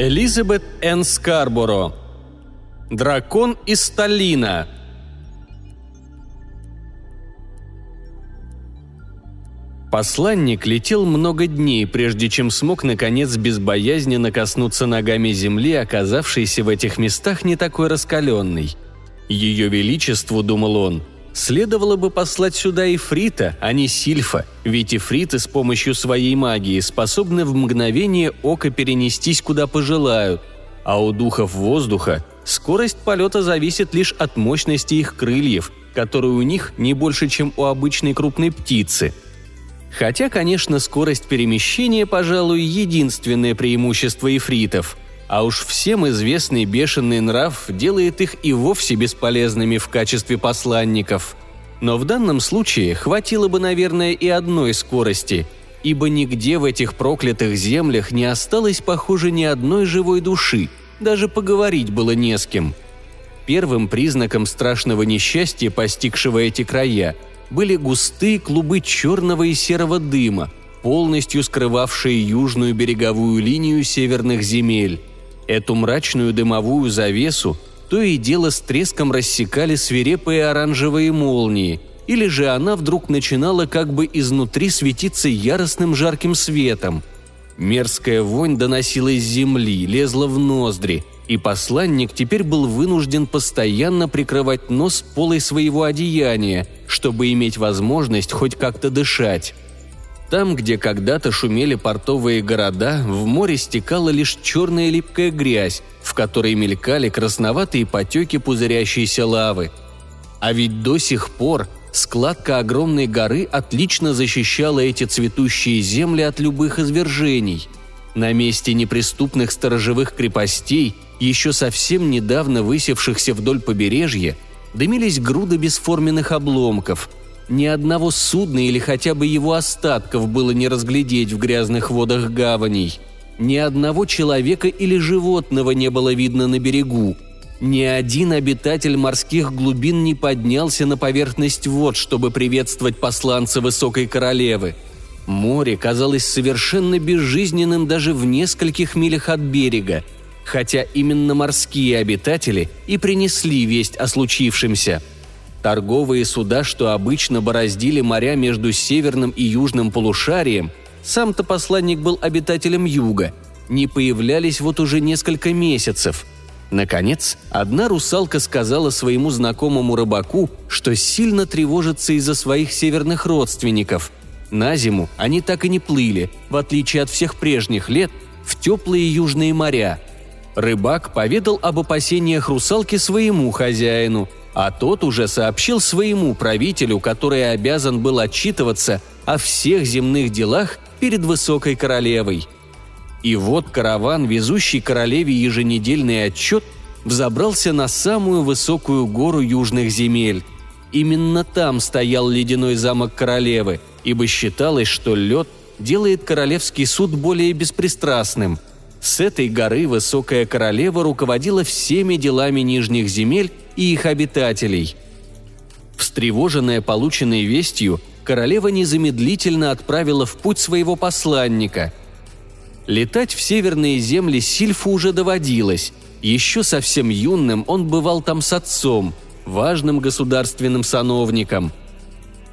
Элизабет Н. Скарборо. Дракон из Сталина. Посланник летел много дней, прежде чем смог наконец безбоязненно коснуться ногами земли, оказавшейся в этих местах не такой раскаленной. Ее величеству, думал он, следовало бы послать сюда Ифрита, а не Сильфа, ведь Ифриты с помощью своей магии способны в мгновение ока перенестись куда пожелают, а у духов воздуха скорость полета зависит лишь от мощности их крыльев, которые у них не больше, чем у обычной крупной птицы – Хотя, конечно, скорость перемещения, пожалуй, единственное преимущество ифритов. А уж всем известный бешеный нрав делает их и вовсе бесполезными в качестве посланников. Но в данном случае хватило бы, наверное, и одной скорости, ибо нигде в этих проклятых землях не осталось, похоже, ни одной живой души, даже поговорить было не с кем. Первым признаком страшного несчастья, постигшего эти края – были густые клубы черного и серого дыма, полностью скрывавшие южную береговую линию северных земель. Эту мрачную дымовую завесу то и дело с треском рассекали свирепые оранжевые молнии, или же она вдруг начинала как бы изнутри светиться яростным жарким светом. Мерзкая вонь доносилась с земли, лезла в ноздри – и посланник теперь был вынужден постоянно прикрывать нос полой своего одеяния, чтобы иметь возможность хоть как-то дышать. Там, где когда-то шумели портовые города, в море стекала лишь черная липкая грязь, в которой мелькали красноватые потеки пузырящейся лавы. А ведь до сих пор складка огромной горы отлично защищала эти цветущие земли от любых извержений. На месте неприступных сторожевых крепостей – еще совсем недавно высевшихся вдоль побережья, дымились груды бесформенных обломков. Ни одного судна или хотя бы его остатков было не разглядеть в грязных водах гаваней. Ни одного человека или животного не было видно на берегу. Ни один обитатель морских глубин не поднялся на поверхность вод, чтобы приветствовать посланца Высокой Королевы. Море казалось совершенно безжизненным даже в нескольких милях от берега – хотя именно морские обитатели и принесли весть о случившемся. Торговые суда, что обычно бороздили моря между северным и южным полушарием, сам-то посланник был обитателем юга, не появлялись вот уже несколько месяцев. Наконец, одна русалка сказала своему знакомому рыбаку, что сильно тревожится из-за своих северных родственников. На зиму они так и не плыли, в отличие от всех прежних лет, в теплые южные моря – Рыбак поведал об опасениях русалки своему хозяину, а тот уже сообщил своему правителю, который обязан был отчитываться о всех земных делах перед высокой королевой. И вот караван, везущий королеве еженедельный отчет, взобрался на самую высокую гору южных земель. Именно там стоял ледяной замок королевы, ибо считалось, что лед делает королевский суд более беспристрастным – с этой горы высокая королева руководила всеми делами нижних земель и их обитателей. Встревоженная полученной вестью, королева незамедлительно отправила в путь своего посланника. Летать в северные земли Сильфу уже доводилось. Еще совсем юным он бывал там с отцом, важным государственным сановником.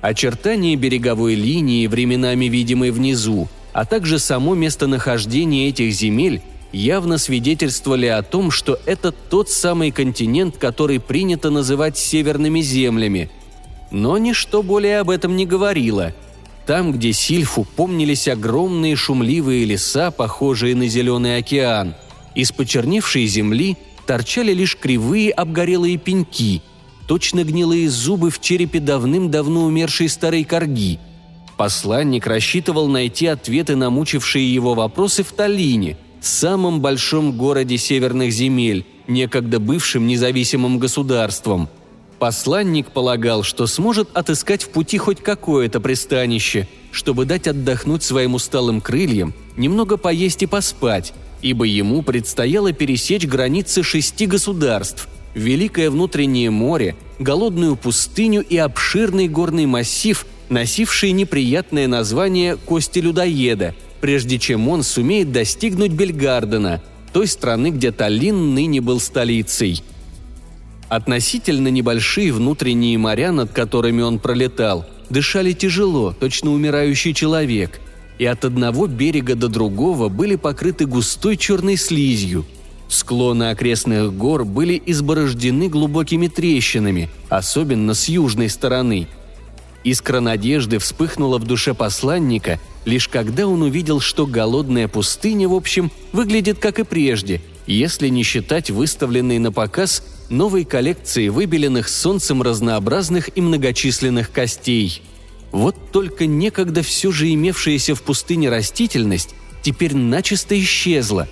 Очертания береговой линии, временами видимой внизу, а также само местонахождение этих земель явно свидетельствовали о том, что это тот самый континент, который принято называть северными землями. Но ничто более об этом не говорило. Там, где Сильфу помнились огромные шумливые леса, похожие на зеленый океан. Из почерневшей земли торчали лишь кривые обгорелые пеньки, точно гнилые зубы в черепе давным-давно умершей старой корги – Посланник рассчитывал найти ответы на мучившие его вопросы в Таллине, самом большом городе северных земель, некогда бывшим независимым государством. Посланник полагал, что сможет отыскать в пути хоть какое-то пристанище, чтобы дать отдохнуть своим усталым крыльям, немного поесть и поспать, ибо ему предстояло пересечь границы шести государств – Великое внутреннее море, голодную пустыню и обширный горный массив, носивший неприятное название «Кости людоеда», прежде чем он сумеет достигнуть Бельгардена, той страны, где Таллин ныне был столицей. Относительно небольшие внутренние моря, над которыми он пролетал, дышали тяжело, точно умирающий человек, и от одного берега до другого были покрыты густой черной слизью. Склоны окрестных гор были изборождены глубокими трещинами, особенно с южной стороны. Искра надежды вспыхнула в душе посланника, лишь когда он увидел, что голодная пустыня, в общем, выглядит как и прежде, если не считать выставленной на показ новой коллекции выбеленных солнцем разнообразных и многочисленных костей. Вот только некогда все же имевшаяся в пустыне растительность теперь начисто исчезла.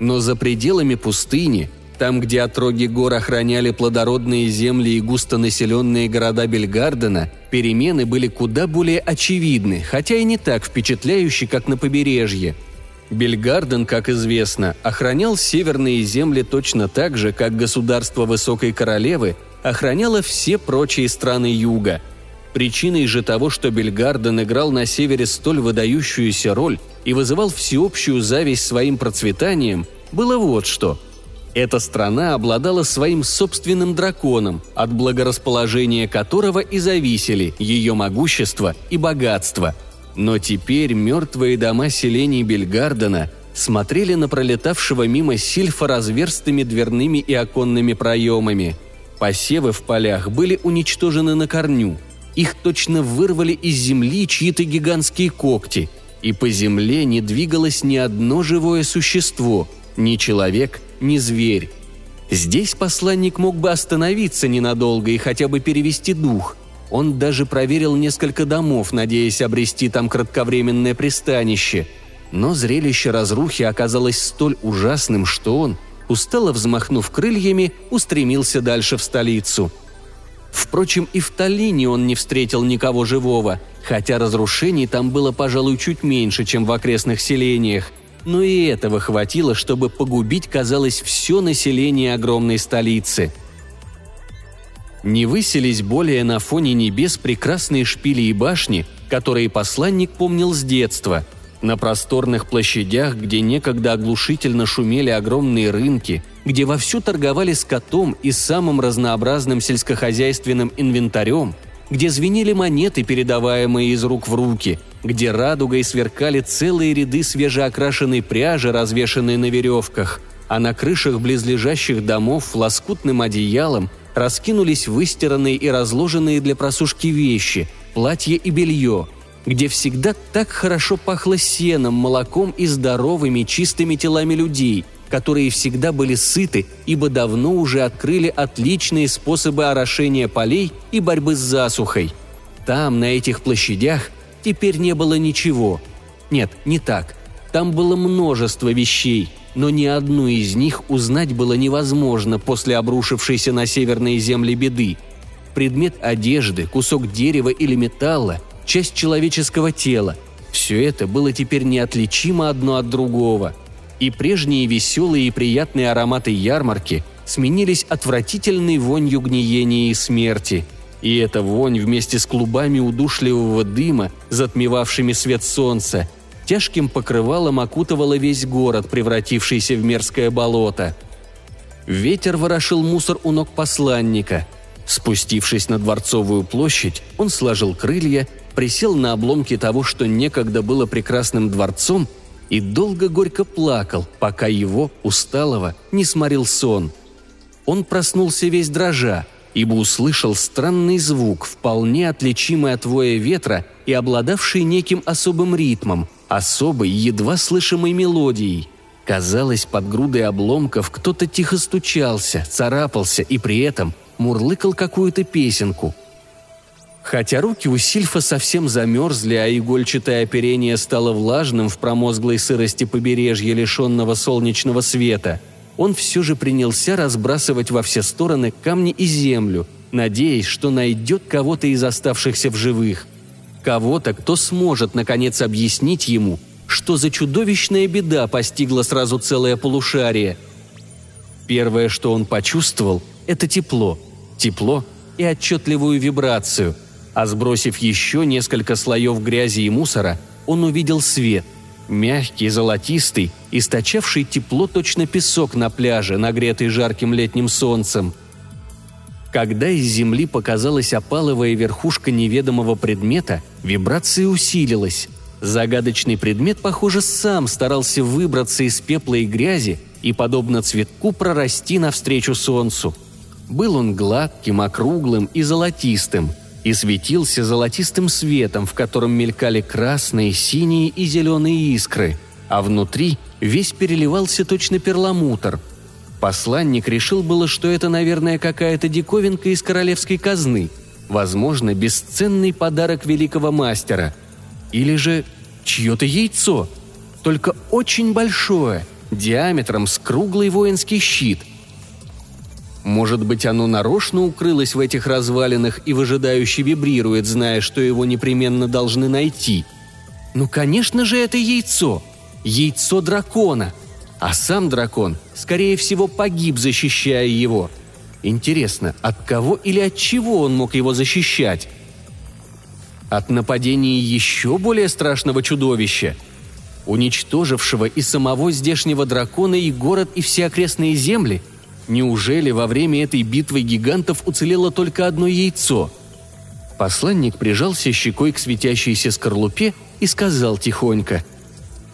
Но за пределами пустыни, там, где отроги гор охраняли плодородные земли и густонаселенные города Бельгардена, перемены были куда более очевидны, хотя и не так впечатляющие, как на побережье – Бельгарден, как известно, охранял северные земли точно так же, как государство Высокой Королевы охраняло все прочие страны Юга. Причиной же того, что Бельгарден играл на севере столь выдающуюся роль и вызывал всеобщую зависть своим процветанием, было вот что. Эта страна обладала своим собственным драконом, от благорасположения которого и зависели ее могущество и богатство – но теперь мертвые дома селений Бельгардена смотрели на пролетавшего мимо сильфа разверстыми дверными и оконными проемами. Посевы в полях были уничтожены на корню. Их точно вырвали из земли чьи-то гигантские когти, и по земле не двигалось ни одно живое существо, ни человек, ни зверь. Здесь посланник мог бы остановиться ненадолго и хотя бы перевести дух – он даже проверил несколько домов, надеясь обрести там кратковременное пристанище. Но зрелище разрухи оказалось столь ужасным, что он, устало взмахнув крыльями, устремился дальше в столицу. Впрочем, и в Таллине он не встретил никого живого, хотя разрушений там было, пожалуй, чуть меньше, чем в окрестных селениях. Но и этого хватило, чтобы погубить, казалось, все население огромной столицы – не высились более на фоне небес прекрасные шпили и башни, которые посланник помнил с детства. На просторных площадях, где некогда оглушительно шумели огромные рынки, где вовсю торговали скотом и самым разнообразным сельскохозяйственным инвентарем, где звенели монеты, передаваемые из рук в руки, где радугой сверкали целые ряды свежеокрашенной пряжи, развешанной на веревках, а на крышах близлежащих домов лоскутным одеялом раскинулись выстиранные и разложенные для просушки вещи, платья и белье, где всегда так хорошо пахло сеном, молоком и здоровыми чистыми телами людей, которые всегда были сыты, ибо давно уже открыли отличные способы орошения полей и борьбы с засухой. Там, на этих площадях, теперь не было ничего. Нет, не так. Там было множество вещей – но ни одну из них узнать было невозможно после обрушившейся на северные земли беды. Предмет одежды, кусок дерева или металла, часть человеческого тела – все это было теперь неотличимо одно от другого. И прежние веселые и приятные ароматы ярмарки сменились отвратительной вонью гниения и смерти. И эта вонь вместе с клубами удушливого дыма, затмевавшими свет солнца – тяжким покрывалом окутывала весь город, превратившийся в мерзкое болото. Ветер ворошил мусор у ног посланника. Спустившись на Дворцовую площадь, он сложил крылья, присел на обломки того, что некогда было прекрасным дворцом, и долго горько плакал, пока его, усталого, не сморил сон. Он проснулся весь дрожа, ибо услышал странный звук, вполне отличимый от воя ветра и обладавший неким особым ритмом, особой, едва слышимой мелодией. Казалось, под грудой обломков кто-то тихо стучался, царапался и при этом мурлыкал какую-то песенку. Хотя руки у Сильфа совсем замерзли, а игольчатое оперение стало влажным в промозглой сырости побережья, лишенного солнечного света, он все же принялся разбрасывать во все стороны камни и землю, надеясь, что найдет кого-то из оставшихся в живых – Кого-то, кто сможет, наконец, объяснить ему, что за чудовищная беда постигла сразу целое полушарие. Первое, что он почувствовал, это тепло. Тепло и отчетливую вибрацию. А сбросив еще несколько слоев грязи и мусора, он увидел свет. Мягкий, золотистый, источавший тепло точно песок на пляже, нагретый жарким летним солнцем. Когда из земли показалась опаловая верхушка неведомого предмета, вибрация усилилась. Загадочный предмет, похоже, сам старался выбраться из пепла и грязи и, подобно цветку, прорасти навстречу солнцу. Был он гладким, округлым и золотистым – и светился золотистым светом, в котором мелькали красные, синие и зеленые искры, а внутри весь переливался точно перламутр. Посланник решил было, что это, наверное, какая-то диковинка из королевской казны, возможно, бесценный подарок великого мастера. Или же чье-то яйцо, только очень большое, диаметром с круглый воинский щит – может быть, оно нарочно укрылось в этих развалинах и выжидающе вибрирует, зная, что его непременно должны найти. Ну, конечно же, это яйцо. Яйцо дракона. А сам дракон, скорее всего, погиб, защищая его. Интересно, от кого или от чего он мог его защищать? От нападения еще более страшного чудовища – уничтожившего и самого здешнего дракона, и город, и все окрестные земли – Неужели во время этой битвы гигантов уцелело только одно яйцо? Посланник прижался щекой к светящейся скорлупе и сказал тихонько.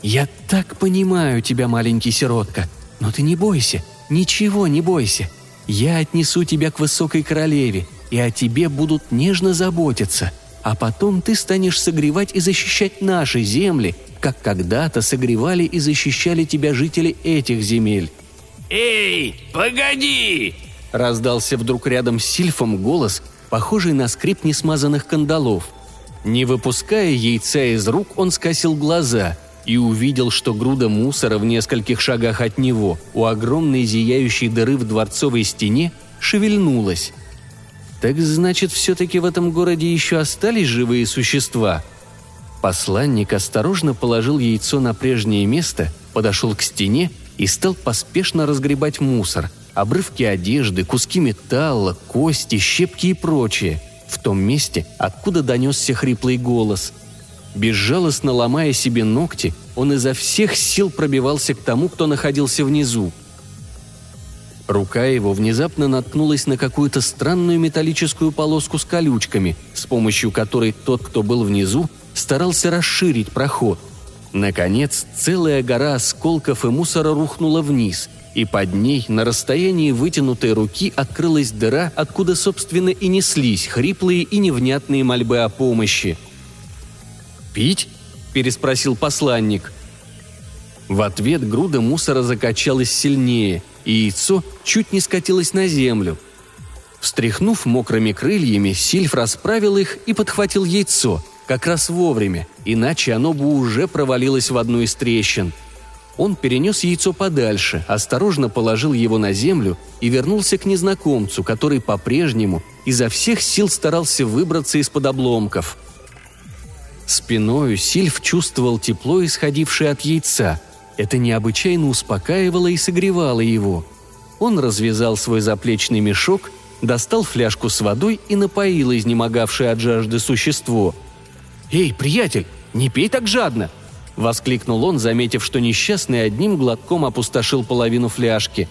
«Я так понимаю тебя, маленький сиротка, но ты не бойся, ничего не бойся. Я отнесу тебя к высокой королеве, и о тебе будут нежно заботиться, а потом ты станешь согревать и защищать наши земли, как когда-то согревали и защищали тебя жители этих земель. «Эй, погоди!» – раздался вдруг рядом с Сильфом голос, похожий на скрип несмазанных кандалов. Не выпуская яйца из рук, он скосил глаза и увидел, что груда мусора в нескольких шагах от него, у огромной зияющей дыры в дворцовой стене, шевельнулась. Так значит, все-таки в этом городе еще остались живые существа? Посланник осторожно положил яйцо на прежнее место, подошел к стене и стал поспешно разгребать мусор, обрывки одежды, куски металла, кости, щепки и прочее, в том месте, откуда донесся хриплый голос. Безжалостно ломая себе ногти, он изо всех сил пробивался к тому, кто находился внизу. Рука его внезапно наткнулась на какую-то странную металлическую полоску с колючками, с помощью которой тот, кто был внизу, старался расширить проход – Наконец, целая гора осколков и мусора рухнула вниз, и под ней, на расстоянии вытянутой руки, открылась дыра, откуда, собственно, и неслись хриплые и невнятные мольбы о помощи. «Пить?» – переспросил посланник. В ответ груда мусора закачалась сильнее, и яйцо чуть не скатилось на землю. Встряхнув мокрыми крыльями, Сильф расправил их и подхватил яйцо – как раз вовремя, иначе оно бы уже провалилось в одну из трещин. Он перенес яйцо подальше, осторожно положил его на землю и вернулся к незнакомцу, который по-прежнему изо всех сил старался выбраться из-под обломков. Спиною Сильф чувствовал тепло, исходившее от яйца. Это необычайно успокаивало и согревало его. Он развязал свой заплечный мешок, достал фляжку с водой и напоил изнемогавшее от жажды существо – «Эй, приятель, не пей так жадно!» – воскликнул он, заметив, что несчастный одним глотком опустошил половину фляжки.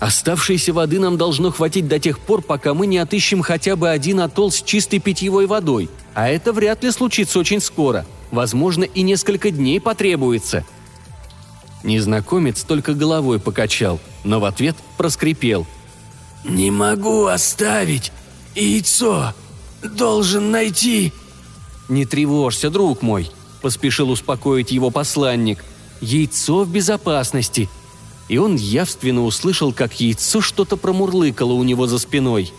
«Оставшейся воды нам должно хватить до тех пор, пока мы не отыщем хотя бы один атолл с чистой питьевой водой, а это вряд ли случится очень скоро. Возможно, и несколько дней потребуется». Незнакомец только головой покачал, но в ответ проскрипел. «Не могу оставить. Яйцо. Должен найти «Не тревожься, друг мой», – поспешил успокоить его посланник. «Яйцо в безопасности». И он явственно услышал, как яйцо что-то промурлыкало у него за спиной.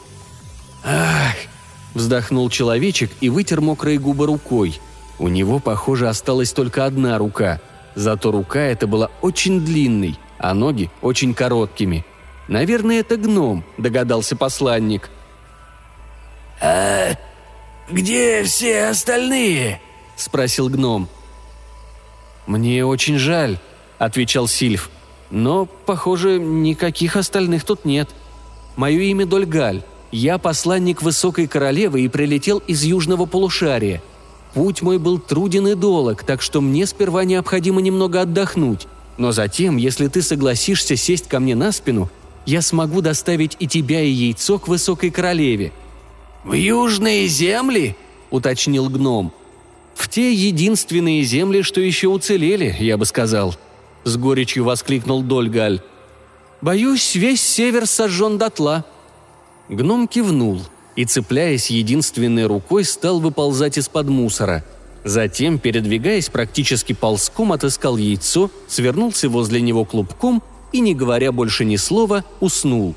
«Ах!» – вздохнул человечек и вытер мокрые губы рукой. У него, похоже, осталась только одна рука. Зато рука эта была очень длинной, а ноги очень короткими. «Наверное, это гном», – догадался посланник. «А «Где все остальные?» – спросил гном. «Мне очень жаль», – отвечал Сильф. «Но, похоже, никаких остальных тут нет. Мое имя Дольгаль. Я посланник Высокой Королевы и прилетел из Южного полушария. Путь мой был труден и долг, так что мне сперва необходимо немного отдохнуть. Но затем, если ты согласишься сесть ко мне на спину, я смогу доставить и тебя, и яйцо к высокой королеве». «В южные земли?» – уточнил гном. «В те единственные земли, что еще уцелели, я бы сказал», – с горечью воскликнул Дольгаль. «Боюсь, весь север сожжен дотла». Гном кивнул и, цепляясь единственной рукой, стал выползать из-под мусора. Затем, передвигаясь практически ползком, отыскал яйцо, свернулся возле него клубком и, не говоря больше ни слова, уснул.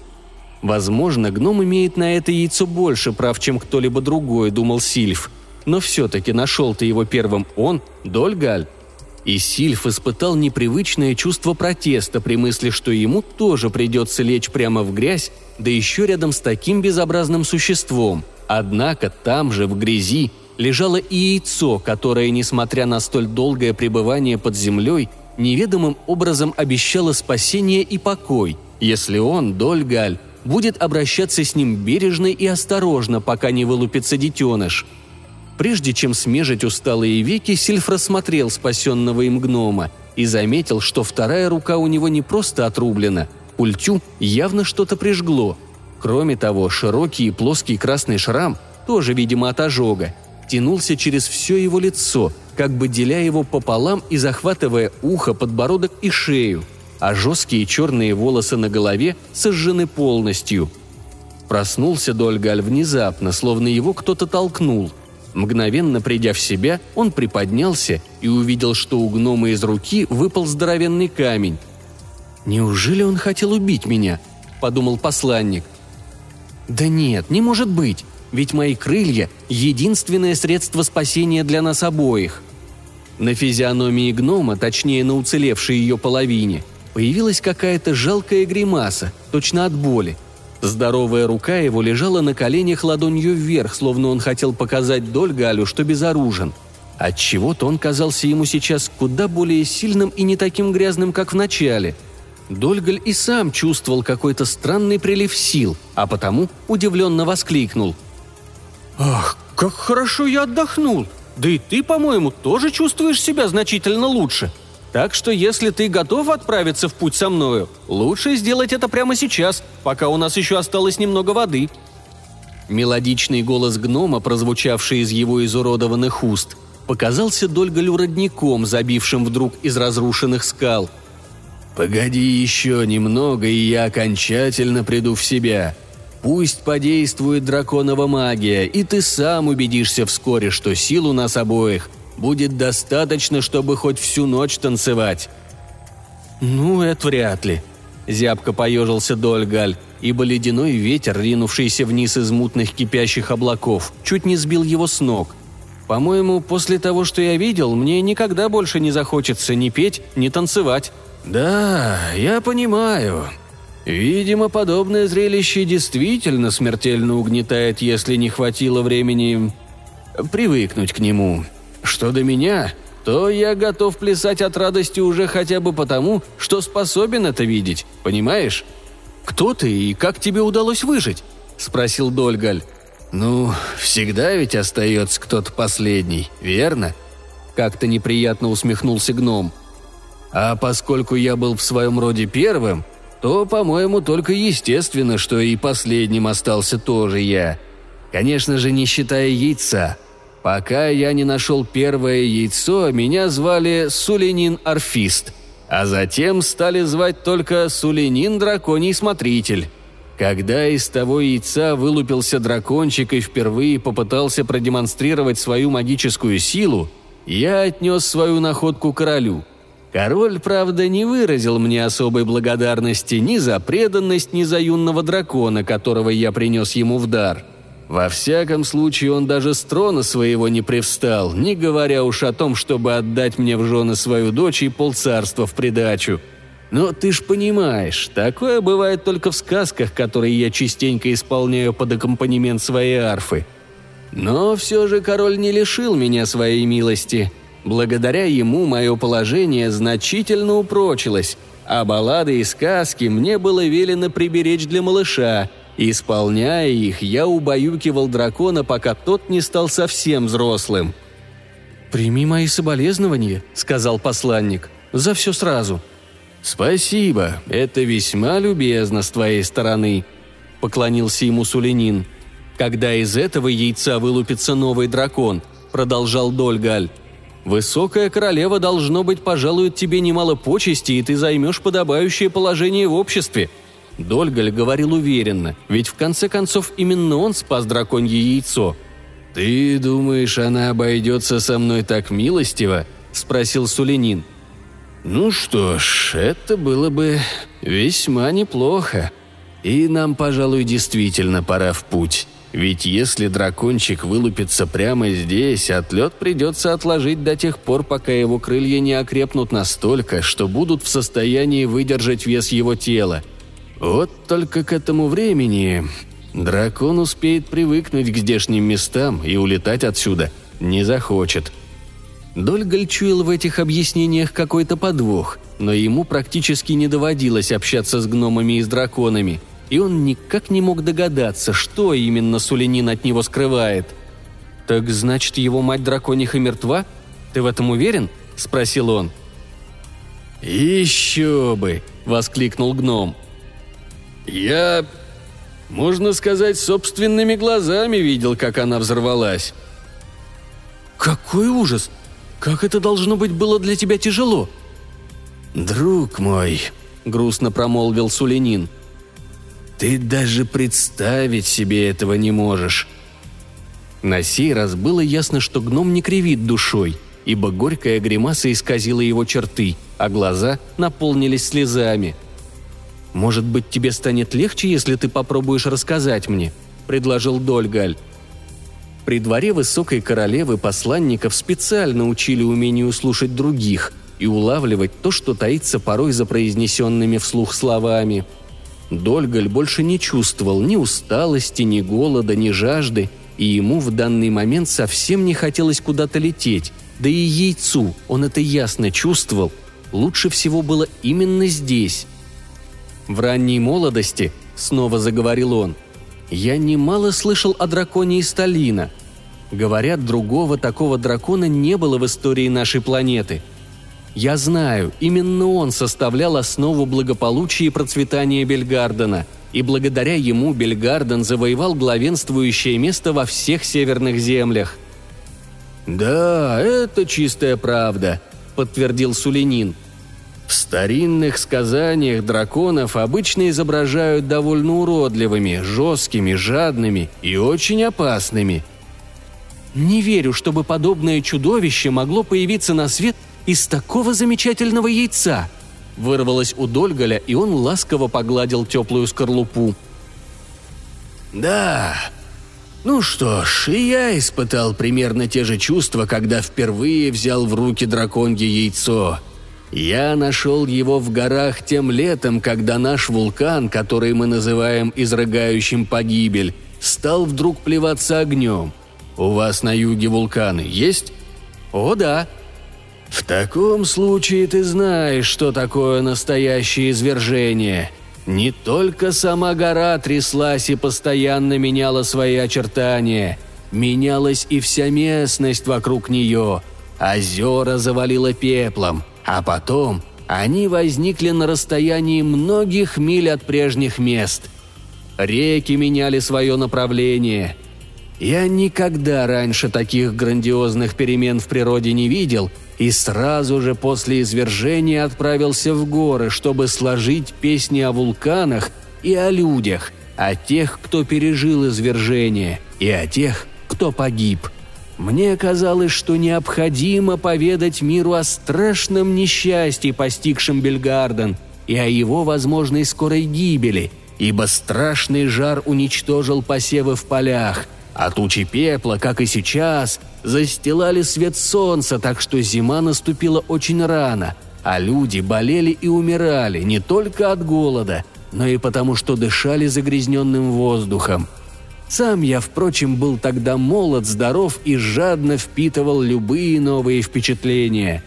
Возможно, гном имеет на это яйцо больше прав, чем кто-либо другой, думал Сильф. Но все-таки нашел-то его первым он, Дольгаль. И Сильф испытал непривычное чувство протеста при мысли, что ему тоже придется лечь прямо в грязь, да еще рядом с таким безобразным существом. Однако там же, в грязи, лежало и яйцо, которое, несмотря на столь долгое пребывание под землей, неведомым образом обещало спасение и покой, если он, Дольгаль, будет обращаться с ним бережно и осторожно, пока не вылупится детеныш. Прежде чем смежить усталые веки, Сильф рассмотрел спасенного им гнома и заметил, что вторая рука у него не просто отрублена, ультю явно что-то прижгло. Кроме того, широкий и плоский красный шрам, тоже, видимо, от ожога, тянулся через все его лицо, как бы деля его пополам и захватывая ухо, подбородок и шею, а жесткие черные волосы на голове сожжены полностью. Проснулся Дольгаль внезапно, словно его кто-то толкнул. Мгновенно придя в себя, он приподнялся и увидел, что у гнома из руки выпал здоровенный камень. «Неужели он хотел убить меня?» – подумал посланник. «Да нет, не может быть ведь мои крылья – единственное средство спасения для нас обоих. На физиономии гнома, точнее на уцелевшей ее половине, появилась какая-то жалкая гримаса, точно от боли. Здоровая рука его лежала на коленях ладонью вверх, словно он хотел показать Дольгалю, что безоружен. Отчего-то он казался ему сейчас куда более сильным и не таким грязным, как в начале – Дольгаль и сам чувствовал какой-то странный прилив сил, а потому удивленно воскликнул. «Ах, как хорошо я отдохнул! Да и ты, по-моему, тоже чувствуешь себя значительно лучше. Так что если ты готов отправиться в путь со мною, лучше сделать это прямо сейчас, пока у нас еще осталось немного воды». Мелодичный голос гнома, прозвучавший из его изуродованных уст, показался Дольгалю родником, забившим вдруг из разрушенных скал. «Погоди еще немного, и я окончательно приду в себя», Пусть подействует драконова магия, и ты сам убедишься вскоре, что сил у нас обоих будет достаточно, чтобы хоть всю ночь танцевать». «Ну, это вряд ли», – зябко поежился Дольгаль, ибо ледяной ветер, ринувшийся вниз из мутных кипящих облаков, чуть не сбил его с ног. «По-моему, после того, что я видел, мне никогда больше не захочется ни петь, ни танцевать». «Да, я понимаю», Видимо, подобное зрелище действительно смертельно угнетает, если не хватило времени привыкнуть к нему. Что до меня, то я готов плясать от радости уже хотя бы потому, что способен это видеть, понимаешь? «Кто ты и как тебе удалось выжить?» – спросил Дольгаль. «Ну, всегда ведь остается кто-то последний, верно?» Как-то неприятно усмехнулся гном. «А поскольку я был в своем роде первым, то, по-моему, только естественно, что и последним остался тоже я. Конечно же, не считая яйца. Пока я не нашел первое яйцо, меня звали Сулинин Арфист, а затем стали звать только Сулинин Драконий Смотритель. Когда из того яйца вылупился дракончик и впервые попытался продемонстрировать свою магическую силу, я отнес свою находку королю – Король, правда, не выразил мне особой благодарности ни за преданность, ни за юного дракона, которого я принес ему в дар. Во всяком случае, он даже с трона своего не привстал, не говоря уж о том, чтобы отдать мне в жены свою дочь и полцарства в придачу. Но ты ж понимаешь, такое бывает только в сказках, которые я частенько исполняю под аккомпанемент своей арфы. Но все же король не лишил меня своей милости – Благодаря ему мое положение значительно упрочилось, а баллады и сказки мне было велено приберечь для малыша. Исполняя их, я убаюкивал дракона, пока тот не стал совсем взрослым. «Прими мои соболезнования», — сказал посланник. «За все сразу». «Спасибо, это весьма любезно с твоей стороны», — поклонился ему Сулинин. «Когда из этого яйца вылупится новый дракон», — продолжал Дольгаль. «Высокая королева, должно быть, пожалует тебе немало почести, и ты займешь подобающее положение в обществе». Дольгаль говорил уверенно, ведь в конце концов именно он спас драконье яйцо. «Ты думаешь, она обойдется со мной так милостиво?» – спросил Сулинин. «Ну что ж, это было бы весьма неплохо. И нам, пожалуй, действительно пора в путь. Ведь если дракончик вылупится прямо здесь, отлет придется отложить до тех пор, пока его крылья не окрепнут настолько, что будут в состоянии выдержать вес его тела. Вот только к этому времени дракон успеет привыкнуть к здешним местам и улетать отсюда не захочет. Дольгаль чуял в этих объяснениях какой-то подвох, но ему практически не доводилось общаться с гномами и с драконами – и он никак не мог догадаться, что именно Сулинин от него скрывает. «Так значит, его мать дракониха мертва? Ты в этом уверен?» – спросил он. «Еще бы!» – воскликнул гном. «Я, можно сказать, собственными глазами видел, как она взорвалась». «Какой ужас! Как это должно быть было для тебя тяжело?» «Друг мой», — грустно промолвил Сулинин, ты даже представить себе этого не можешь». На сей раз было ясно, что гном не кривит душой, ибо горькая гримаса исказила его черты, а глаза наполнились слезами. «Может быть, тебе станет легче, если ты попробуешь рассказать мне?» – предложил Дольгаль. При дворе высокой королевы посланников специально учили умению слушать других и улавливать то, что таится порой за произнесенными вслух словами – Дольгаль больше не чувствовал ни усталости, ни голода, ни жажды, и ему в данный момент совсем не хотелось куда-то лететь, да и яйцу, он это ясно чувствовал, лучше всего было именно здесь. В ранней молодости, снова заговорил он, я немало слышал о драконе из Сталина. Говорят, другого такого дракона не было в истории нашей планеты – я знаю, именно он составлял основу благополучия и процветания Бельгардена, и благодаря ему Бельгарден завоевал главенствующее место во всех северных землях. «Да, это чистая правда», — подтвердил Сулинин. В старинных сказаниях драконов обычно изображают довольно уродливыми, жесткими, жадными и очень опасными. Не верю, чтобы подобное чудовище могло появиться на свет из такого замечательного яйца!» Вырвалось у Дольгаля, и он ласково погладил теплую скорлупу. «Да, ну что ж, и я испытал примерно те же чувства, когда впервые взял в руки драконье яйцо. Я нашел его в горах тем летом, когда наш вулкан, который мы называем изрыгающим погибель, стал вдруг плеваться огнем. У вас на юге вулканы есть? О, да, в таком случае ты знаешь, что такое настоящее извержение. Не только сама гора тряслась и постоянно меняла свои очертания, менялась и вся местность вокруг нее. Озера завалило пеплом, а потом они возникли на расстоянии многих миль от прежних мест. Реки меняли свое направление. Я никогда раньше таких грандиозных перемен в природе не видел – и сразу же после извержения отправился в горы, чтобы сложить песни о вулканах и о людях, о тех, кто пережил извержение, и о тех, кто погиб. Мне казалось, что необходимо поведать миру о страшном несчастье, постигшем Бельгарден, и о его возможной скорой гибели, ибо страшный жар уничтожил посевы в полях – а тучи пепла, как и сейчас, застилали свет солнца, так что зима наступила очень рано, а люди болели и умирали не только от голода, но и потому, что дышали загрязненным воздухом. Сам я, впрочем, был тогда молод, здоров и жадно впитывал любые новые впечатления.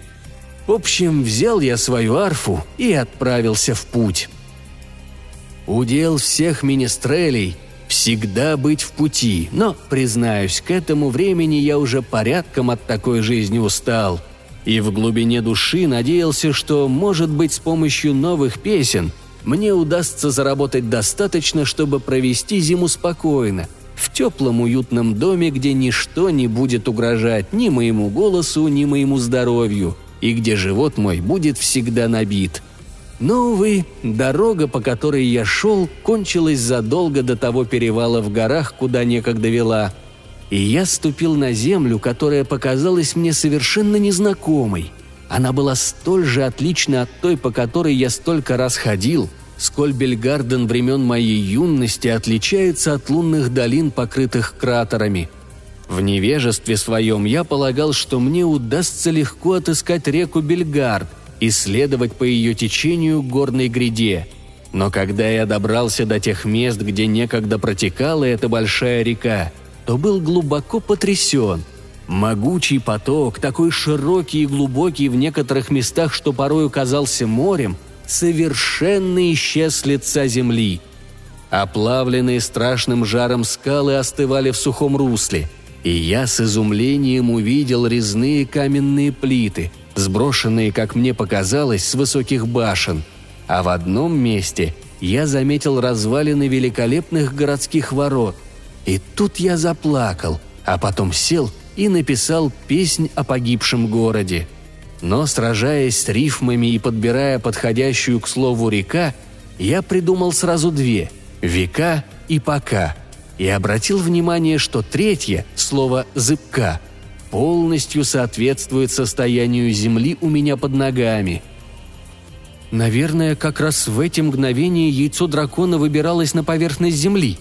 В общем, взял я свою арфу и отправился в путь. Удел всех министрелей – Всегда быть в пути, но, признаюсь, к этому времени я уже порядком от такой жизни устал. И в глубине души надеялся, что, может быть, с помощью новых песен мне удастся заработать достаточно, чтобы провести зиму спокойно, в теплом уютном доме, где ничто не будет угрожать ни моему голосу, ни моему здоровью, и где живот мой будет всегда набит. Но, увы, дорога, по которой я шел, кончилась задолго до того перевала в горах, куда некогда вела. И я ступил на землю, которая показалась мне совершенно незнакомой. Она была столь же отлична от той, по которой я столько раз ходил, сколь Бельгарден времен моей юности отличается от лунных долин, покрытых кратерами. В невежестве своем я полагал, что мне удастся легко отыскать реку Бельгард, и следовать по ее течению горной гряде. Но когда я добрался до тех мест, где некогда протекала эта большая река, то был глубоко потрясен. Могучий поток, такой широкий и глубокий в некоторых местах, что порою казался морем, совершенно исчез с лица земли. Оплавленные страшным жаром скалы остывали в сухом русле, и я с изумлением увидел резные каменные плиты, сброшенные, как мне показалось, с высоких башен. А в одном месте я заметил развалины великолепных городских ворот. И тут я заплакал, а потом сел и написал песнь о погибшем городе. Но, сражаясь с рифмами и подбирая подходящую к слову «река», я придумал сразу две – «века» и «пока», и обратил внимание, что третье, слово «зыбка», полностью соответствует состоянию Земли у меня под ногами. Наверное, как раз в эти мгновения яйцо дракона выбиралось на поверхность Земли.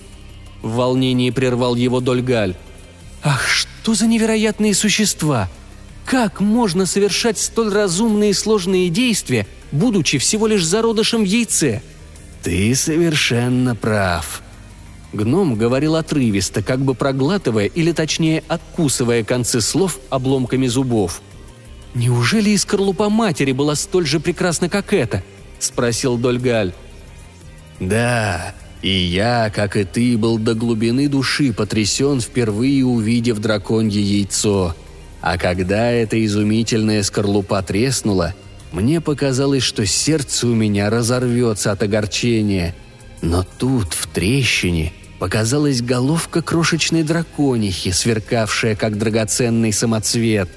В волнении прервал его Дольгаль. «Ах, что за невероятные существа! Как можно совершать столь разумные и сложные действия, будучи всего лишь зародышем в яйце?» «Ты совершенно прав», Гном говорил отрывисто, как бы проглатывая или точнее откусывая концы слов обломками зубов. «Неужели и скорлупа матери была столь же прекрасна, как эта?» – спросил Дольгаль. «Да, и я, как и ты, был до глубины души потрясен, впервые увидев драконье яйцо. А когда эта изумительная скорлупа треснула, мне показалось, что сердце у меня разорвется от огорчения. Но тут, в трещине, показалась головка крошечной драконихи, сверкавшая как драгоценный самоцвет.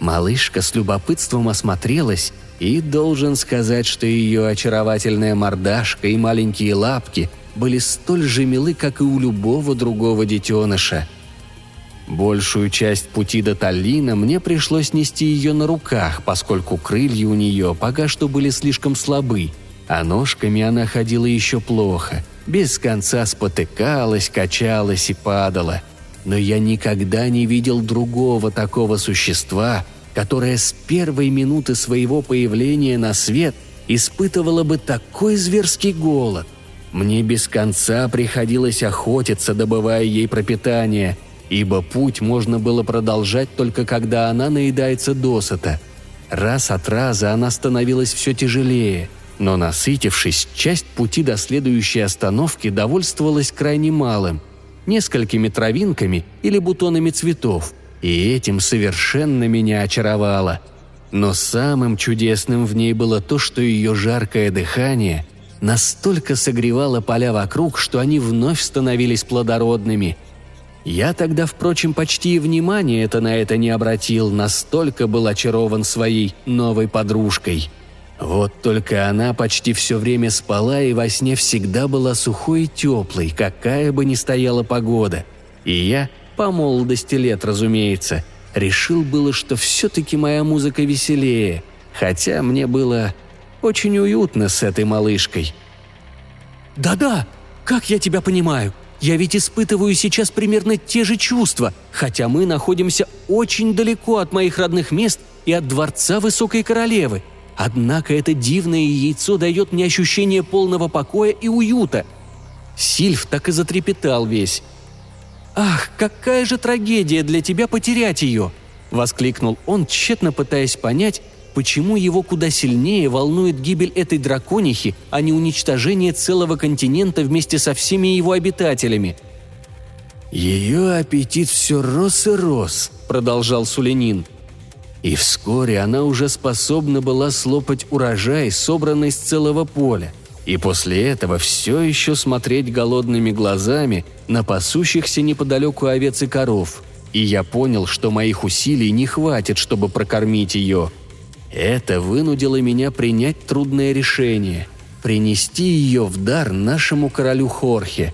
Малышка с любопытством осмотрелась и должен сказать, что ее очаровательная мордашка и маленькие лапки были столь же милы, как и у любого другого детеныша. Большую часть пути до Таллина мне пришлось нести ее на руках, поскольку крылья у нее пока что были слишком слабы, а ножками она ходила еще плохо – без конца спотыкалась, качалась и падала. Но я никогда не видел другого такого существа, которое с первой минуты своего появления на свет испытывало бы такой зверский голод. Мне без конца приходилось охотиться, добывая ей пропитание, ибо путь можно было продолжать только когда она наедается досыта. Раз от раза она становилась все тяжелее – но насытившись, часть пути до следующей остановки довольствовалась крайне малым – несколькими травинками или бутонами цветов, и этим совершенно меня очаровало. Но самым чудесным в ней было то, что ее жаркое дыхание настолько согревало поля вокруг, что они вновь становились плодородными. Я тогда, впрочем, почти и внимания это на это не обратил, настолько был очарован своей новой подружкой – вот только она почти все время спала и во сне всегда была сухой и теплой, какая бы ни стояла погода. И я, по молодости лет, разумеется, решил было, что все-таки моя музыка веселее, хотя мне было очень уютно с этой малышкой. «Да-да, как я тебя понимаю. Я ведь испытываю сейчас примерно те же чувства, хотя мы находимся очень далеко от моих родных мест и от дворца Высокой Королевы», Однако это дивное яйцо дает мне ощущение полного покоя и уюта. Сильф так и затрепетал весь. «Ах, какая же трагедия для тебя потерять ее!» – воскликнул он, тщетно пытаясь понять, почему его куда сильнее волнует гибель этой драконихи, а не уничтожение целого континента вместе со всеми его обитателями – Ее аппетит все рос и рос, продолжал Сулинин. И вскоре она уже способна была слопать урожай, собранный с целого поля, и после этого все еще смотреть голодными глазами на пасущихся неподалеку овец и коров. И я понял, что моих усилий не хватит, чтобы прокормить ее. Это вынудило меня принять трудное решение – принести ее в дар нашему королю Хорхе.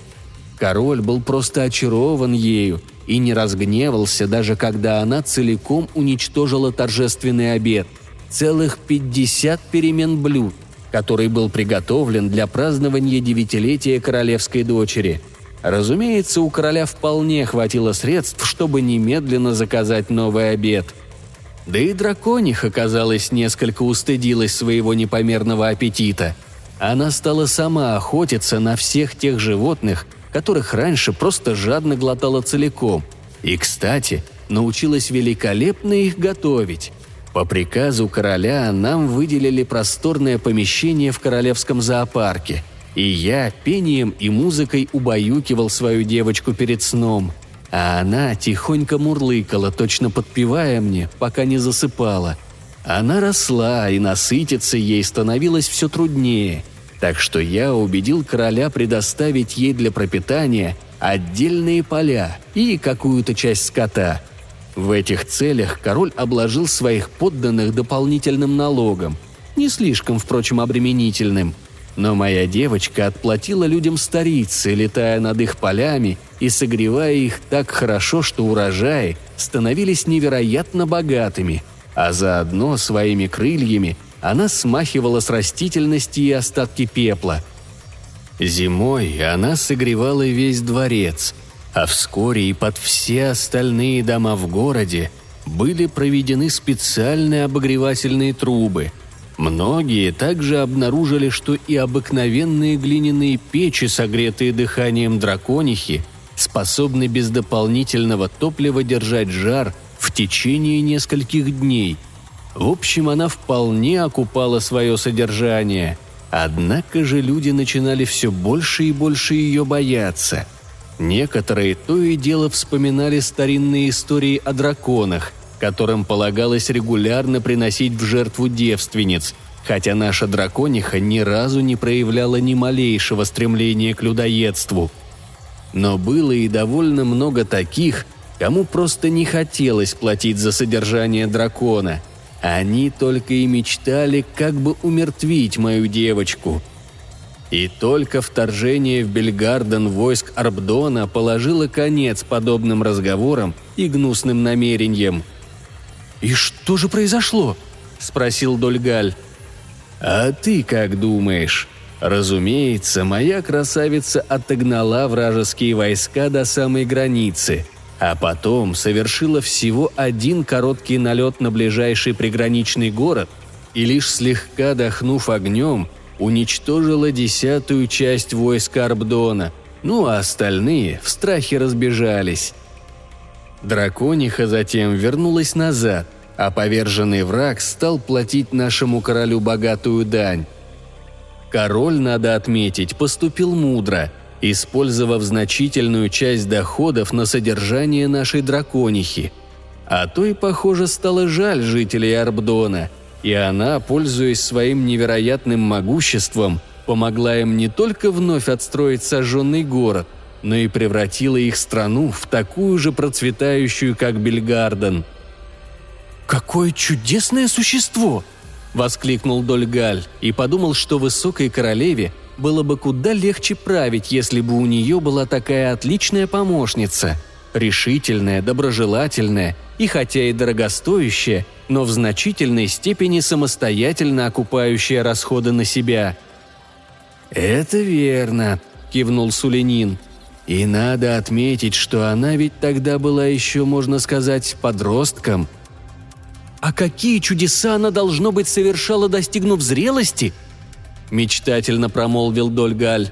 Король был просто очарован ею и не разгневался, даже когда она целиком уничтожила торжественный обед – целых 50 перемен блюд, который был приготовлен для празднования девятилетия королевской дочери. Разумеется, у короля вполне хватило средств, чтобы немедленно заказать новый обед – да и дракониха, казалось, несколько устыдилась своего непомерного аппетита. Она стала сама охотиться на всех тех животных, которых раньше просто жадно глотала целиком. И, кстати, научилась великолепно их готовить. По приказу короля нам выделили просторное помещение в королевском зоопарке, и я пением и музыкой убаюкивал свою девочку перед сном – а она тихонько мурлыкала, точно подпевая мне, пока не засыпала. Она росла, и насытиться ей становилось все труднее, так что я убедил короля предоставить ей для пропитания отдельные поля и какую-то часть скота. В этих целях король обложил своих подданных дополнительным налогом, не слишком, впрочем, обременительным – но моя девочка отплатила людям старицы, летая над их полями и согревая их так хорошо, что урожаи становились невероятно богатыми, а заодно своими крыльями она смахивала с растительности и остатки пепла. Зимой она согревала весь дворец, а вскоре и под все остальные дома в городе были проведены специальные обогревательные трубы – Многие также обнаружили, что и обыкновенные глиняные печи, согретые дыханием драконихи, способны без дополнительного топлива держать жар в течение нескольких дней. В общем, она вполне окупала свое содержание. Однако же люди начинали все больше и больше ее бояться. Некоторые то и дело вспоминали старинные истории о драконах – которым полагалось регулярно приносить в жертву девственниц, хотя наша дракониха ни разу не проявляла ни малейшего стремления к людоедству. Но было и довольно много таких, кому просто не хотелось платить за содержание дракона. Они только и мечтали, как бы умертвить мою девочку. И только вторжение в Бельгарден войск Арбдона положило конец подобным разговорам и гнусным намерениям – «И что же произошло?» – спросил Дольгаль. «А ты как думаешь?» Разумеется, моя красавица отогнала вражеские войска до самой границы, а потом совершила всего один короткий налет на ближайший приграничный город и лишь слегка дохнув огнем, уничтожила десятую часть войск Арбдона, ну а остальные в страхе разбежались. Дракониха затем вернулась назад, а поверженный враг стал платить нашему королю богатую дань. Король, надо отметить, поступил мудро, использовав значительную часть доходов на содержание нашей драконихи. А то и, похоже, стало жаль жителей Арбдона, и она, пользуясь своим невероятным могуществом, помогла им не только вновь отстроить сожженный город, но и превратила их страну в такую же процветающую, как Бельгарден – «Какое чудесное существо!» – воскликнул Дольгаль и подумал, что высокой королеве было бы куда легче править, если бы у нее была такая отличная помощница, решительная, доброжелательная и хотя и дорогостоящая, но в значительной степени самостоятельно окупающая расходы на себя. «Это верно», – кивнул Сулинин. «И надо отметить, что она ведь тогда была еще, можно сказать, подростком – а какие чудеса она, должно быть, совершала, достигнув зрелости?» Мечтательно промолвил Дольгаль.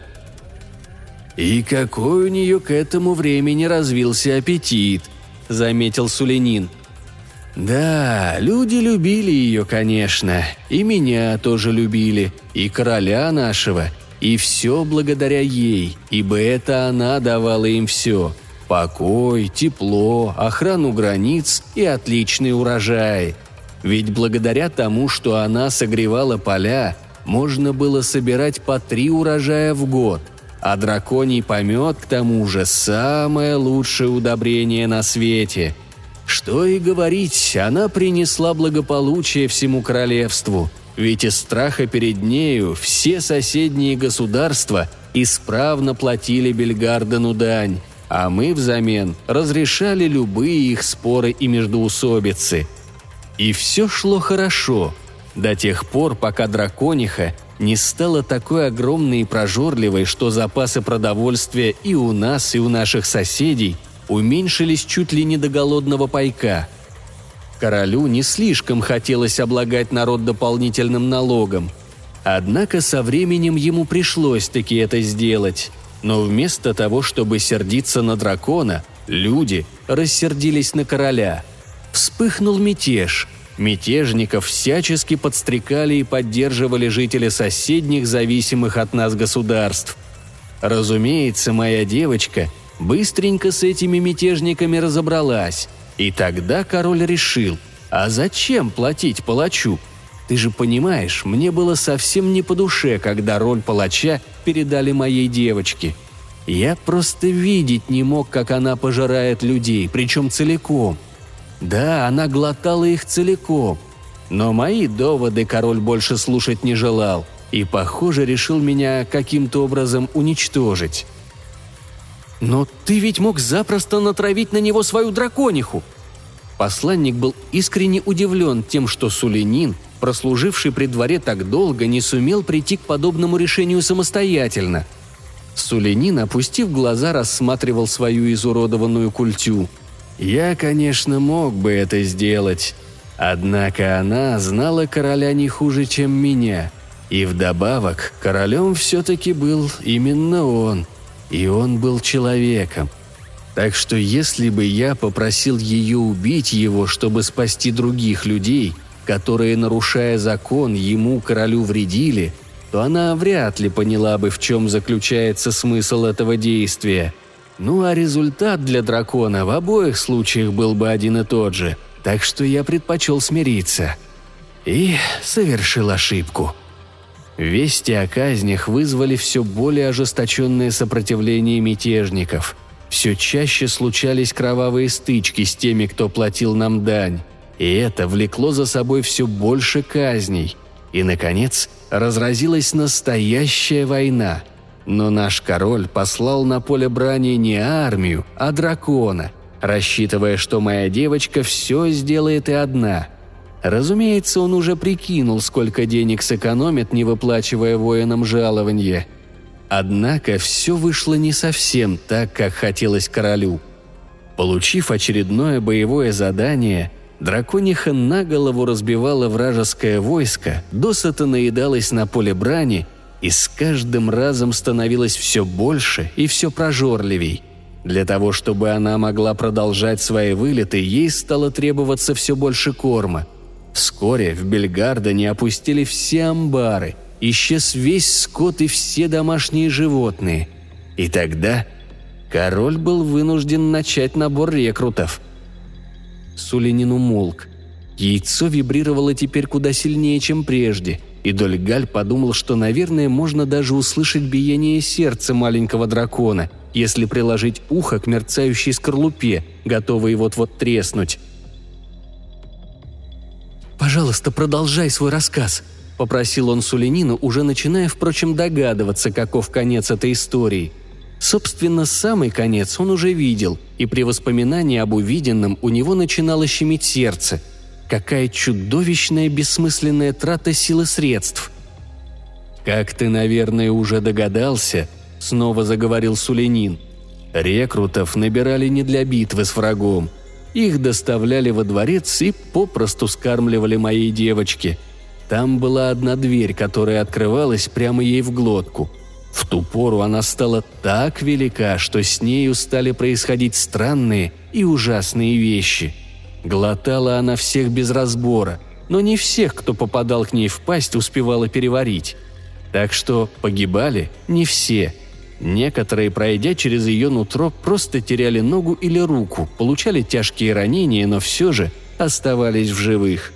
«И какой у нее к этому времени развился аппетит», — заметил Сулинин. «Да, люди любили ее, конечно, и меня тоже любили, и короля нашего, и все благодаря ей, ибо это она давала им все. Покой, тепло, охрану границ и отличный урожай. Ведь благодаря тому, что она согревала поля, можно было собирать по три урожая в год, а драконий помет, к тому же, самое лучшее удобрение на свете. Что и говорить, она принесла благополучие всему королевству, ведь из страха перед нею все соседние государства исправно платили Бельгардену дань, а мы взамен разрешали любые их споры и междоусобицы. И все шло хорошо, до тех пор, пока дракониха не стала такой огромной и прожорливой, что запасы продовольствия и у нас, и у наших соседей уменьшились чуть ли не до голодного пайка. Королю не слишком хотелось облагать народ дополнительным налогом. Однако со временем ему пришлось таки это сделать. Но вместо того, чтобы сердиться на дракона, люди рассердились на короля. Вспыхнул мятеж – Мятежников всячески подстрекали и поддерживали жители соседних, зависимых от нас государств. Разумеется, моя девочка быстренько с этими мятежниками разобралась. И тогда король решил, а зачем платить палачу? Ты же понимаешь, мне было совсем не по душе, когда роль палача передали моей девочке. Я просто видеть не мог, как она пожирает людей, причем целиком – да, она глотала их целиком. Но мои доводы король больше слушать не желал и, похоже, решил меня каким-то образом уничтожить. «Но ты ведь мог запросто натравить на него свою дракониху!» Посланник был искренне удивлен тем, что Сулинин, прослуживший при дворе так долго, не сумел прийти к подобному решению самостоятельно. Сулинин, опустив глаза, рассматривал свою изуродованную культю – я, конечно, мог бы это сделать, однако она знала короля не хуже, чем меня. И вдобавок, королем все-таки был именно он, и он был человеком. Так что если бы я попросил ее убить его, чтобы спасти других людей, которые, нарушая закон, ему, королю, вредили, то она вряд ли поняла бы, в чем заключается смысл этого действия – ну а результат для дракона в обоих случаях был бы один и тот же, так что я предпочел смириться. И совершил ошибку. Вести о казнях вызвали все более ожесточенное сопротивление мятежников. Все чаще случались кровавые стычки с теми, кто платил нам дань. И это влекло за собой все больше казней. И, наконец, разразилась настоящая война – но наш король послал на поле брани не армию, а дракона, рассчитывая, что моя девочка все сделает и одна. Разумеется, он уже прикинул, сколько денег сэкономит, не выплачивая воинам жалование. Однако все вышло не совсем так, как хотелось королю. Получив очередное боевое задание, дракониха на голову разбивала вражеское войско, досыта наедалась на поле брани – и с каждым разом становилось все больше и все прожорливей. Для того, чтобы она могла продолжать свои вылеты, ей стало требоваться все больше корма. Вскоре в Бельгардене опустили все амбары, исчез весь скот и все домашние животные. И тогда король был вынужден начать набор рекрутов. Сулинин умолк. Яйцо вибрировало теперь куда сильнее, чем прежде – и Дольгаль подумал, что, наверное, можно даже услышать биение сердца маленького дракона, если приложить ухо к мерцающей скорлупе, готовой вот-вот треснуть. «Пожалуйста, продолжай свой рассказ», – попросил он Сулинину, уже начиная, впрочем, догадываться, каков конец этой истории. Собственно, самый конец он уже видел, и при воспоминании об увиденном у него начинало щемить сердце – Какая чудовищная бессмысленная трата силы средств. «Как ты, наверное, уже догадался», — снова заговорил Сулейнин, «рекрутов набирали не для битвы с врагом. Их доставляли во дворец и попросту скармливали моей девочке. Там была одна дверь, которая открывалась прямо ей в глотку. В ту пору она стала так велика, что с нею стали происходить странные и ужасные вещи — Глотала она всех без разбора, но не всех, кто попадал к ней в пасть, успевала переварить. Так что погибали не все. Некоторые, пройдя через ее нутро, просто теряли ногу или руку, получали тяжкие ранения, но все же оставались в живых.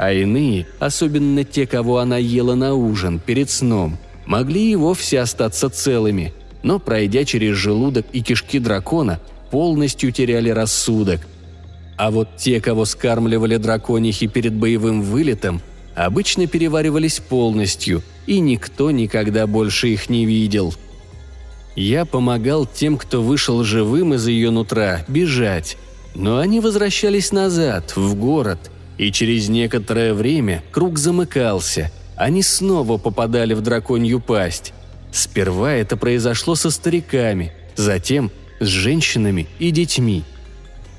А иные, особенно те, кого она ела на ужин перед сном, могли и вовсе остаться целыми, но, пройдя через желудок и кишки дракона, полностью теряли рассудок. А вот те, кого скармливали драконихи перед боевым вылетом, обычно переваривались полностью, и никто никогда больше их не видел. Я помогал тем, кто вышел живым из ее нутра, бежать, но они возвращались назад, в город, и через некоторое время круг замыкался, они снова попадали в драконью пасть. Сперва это произошло со стариками, затем с женщинами и детьми.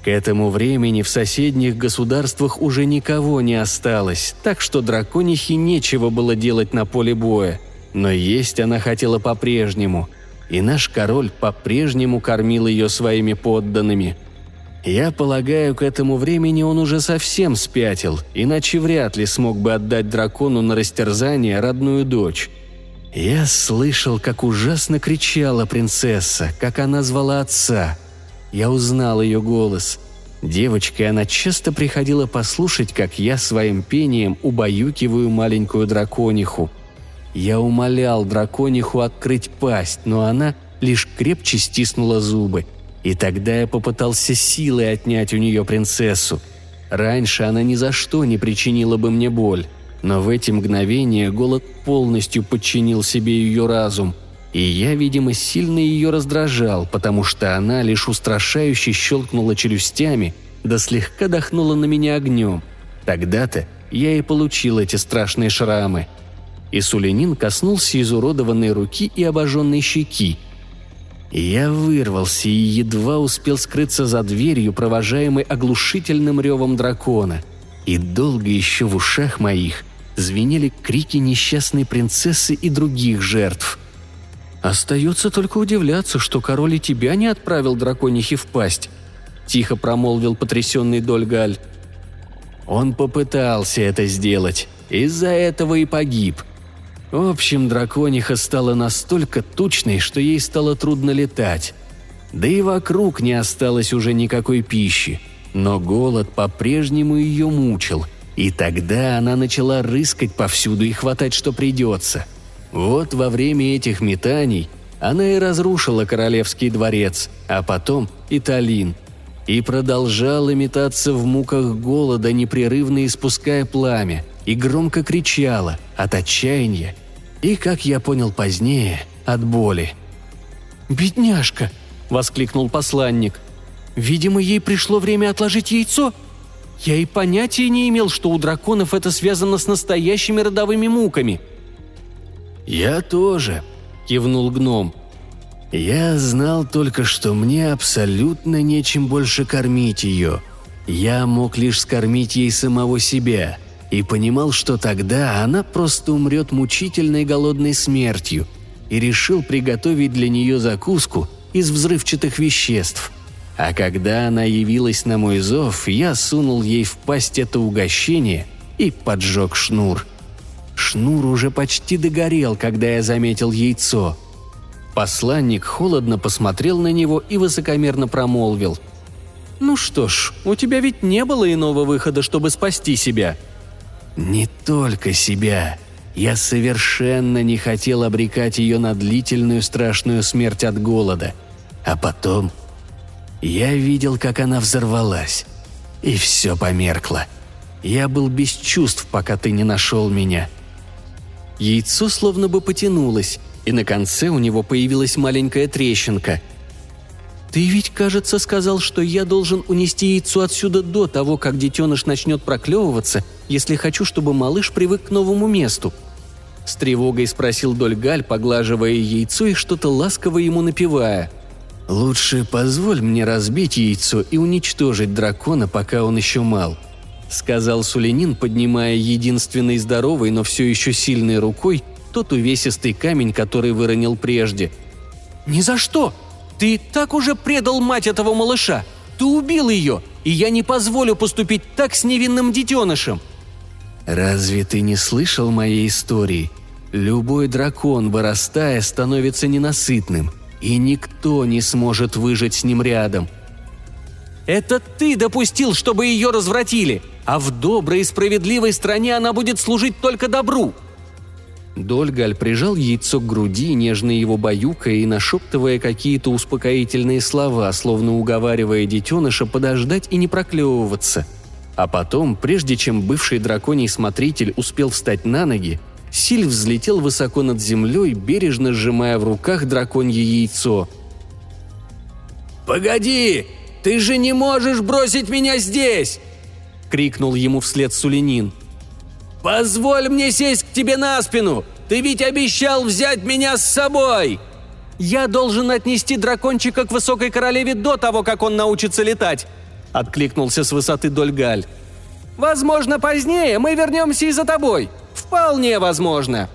К этому времени в соседних государствах уже никого не осталось, так что драконихе нечего было делать на поле боя. Но есть она хотела по-прежнему, и наш король по-прежнему кормил ее своими подданными. Я полагаю, к этому времени он уже совсем спятил, иначе вряд ли смог бы отдать дракону на растерзание родную дочь. Я слышал, как ужасно кричала принцесса, как она звала отца. Я узнал ее голос. Девочкой она часто приходила послушать, как я своим пением убаюкиваю маленькую дракониху. Я умолял дракониху открыть пасть, но она лишь крепче стиснула зубы. И тогда я попытался силой отнять у нее принцессу. Раньше она ни за что не причинила бы мне боль. Но в эти мгновения голод полностью подчинил себе ее разум, и я, видимо, сильно ее раздражал, потому что она лишь устрашающе щелкнула челюстями, да слегка дохнула на меня огнем. Тогда-то я и получил эти страшные шрамы. И Сулянин коснулся изуродованной руки и обожженной щеки. Я вырвался и едва успел скрыться за дверью, провожаемый оглушительным ревом дракона. И долго еще в ушах моих звенели крики несчастной принцессы и других жертв. «Остается только удивляться, что король и тебя не отправил драконихи в пасть», – тихо промолвил потрясенный Дольгаль. Он попытался это сделать, из-за этого и погиб. В общем, дракониха стала настолько тучной, что ей стало трудно летать. Да и вокруг не осталось уже никакой пищи. Но голод по-прежнему ее мучил – и тогда она начала рыскать повсюду и хватать, что придется. Вот во время этих метаний она и разрушила королевский дворец, а потом и Талин. И продолжала метаться в муках голода, непрерывно испуская пламя, и громко кричала от отчаяния и, как я понял позднее, от боли. «Бедняжка!» – воскликнул посланник. «Видимо, ей пришло время отложить яйцо?» Я и понятия не имел, что у драконов это связано с настоящими родовыми муками». «Я тоже», — кивнул гном. «Я знал только, что мне абсолютно нечем больше кормить ее. Я мог лишь скормить ей самого себя, и понимал, что тогда она просто умрет мучительной голодной смертью, и решил приготовить для нее закуску из взрывчатых веществ — а когда она явилась на мой зов, я сунул ей в пасть это угощение и поджег шнур. Шнур уже почти догорел, когда я заметил яйцо. Посланник холодно посмотрел на него и высокомерно промолвил. «Ну что ж, у тебя ведь не было иного выхода, чтобы спасти себя». «Не только себя. Я совершенно не хотел обрекать ее на длительную страшную смерть от голода. А потом я видел, как она взорвалась. И все померкло. Я был без чувств, пока ты не нашел меня. Яйцо словно бы потянулось, и на конце у него появилась маленькая трещинка. «Ты ведь, кажется, сказал, что я должен унести яйцо отсюда до того, как детеныш начнет проклевываться, если хочу, чтобы малыш привык к новому месту», с тревогой спросил Дольгаль, поглаживая яйцо и что-то ласково ему напевая – «Лучше позволь мне разбить яйцо и уничтожить дракона, пока он еще мал», — сказал Сулинин, поднимая единственной здоровой, но все еще сильной рукой тот увесистый камень, который выронил прежде. «Ни за что! Ты так уже предал мать этого малыша! Ты убил ее, и я не позволю поступить так с невинным детенышем!» «Разве ты не слышал моей истории? Любой дракон, вырастая, становится ненасытным — и никто не сможет выжить с ним рядом. Это ты допустил, чтобы ее развратили, а в доброй и справедливой стране она будет служить только добру!» Дольгаль прижал яйцо к груди, нежно его баюкая и нашептывая какие-то успокоительные слова, словно уговаривая детеныша подождать и не проклевываться. А потом, прежде чем бывший драконий смотритель успел встать на ноги, Силь взлетел высоко над землей, бережно сжимая в руках драконье яйцо. «Погоди! Ты же не можешь бросить меня здесь!» — крикнул ему вслед Сулинин. «Позволь мне сесть к тебе на спину! Ты ведь обещал взять меня с собой!» «Я должен отнести дракончика к высокой королеве до того, как он научится летать!» — откликнулся с высоты Дольгаль. «Возможно, позднее мы вернемся и за тобой. Вполне возможно!»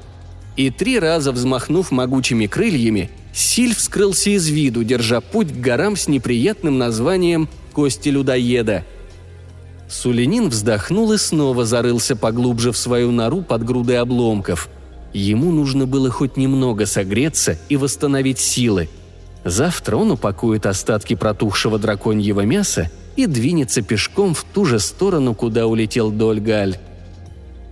И три раза взмахнув могучими крыльями, Сильв скрылся из виду, держа путь к горам с неприятным названием «Кости людоеда», Сулинин вздохнул и снова зарылся поглубже в свою нору под грудой обломков. Ему нужно было хоть немного согреться и восстановить силы. Завтра он упакует остатки протухшего драконьего мяса и двинется пешком в ту же сторону, куда улетел Дольгаль.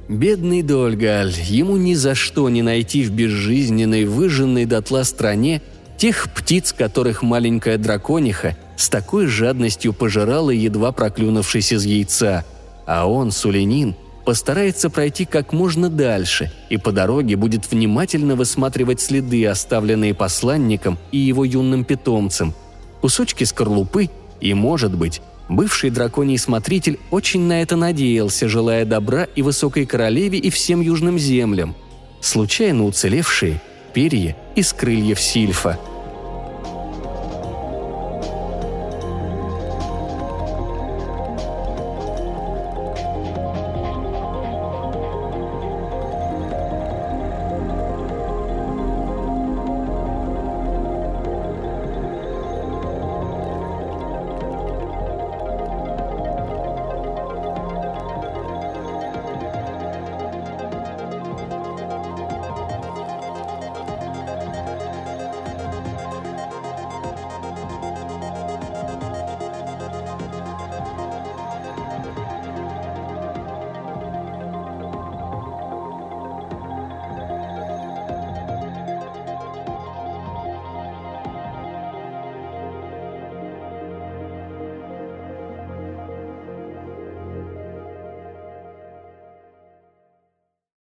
Бедный Дольгаль, ему ни за что не найти в безжизненной, выжженной дотла стране тех птиц, которых маленькая дракониха с такой жадностью пожирала, едва проклюнувшись из яйца. А он, Сулинин, постарается пройти как можно дальше и по дороге будет внимательно высматривать следы, оставленные посланником и его юным питомцем, кусочки скорлупы и, может быть, бывший драконий смотритель очень на это надеялся, желая добра и высокой королеве и всем южным землям. Случайно уцелевшие – перья из крыльев Сильфа –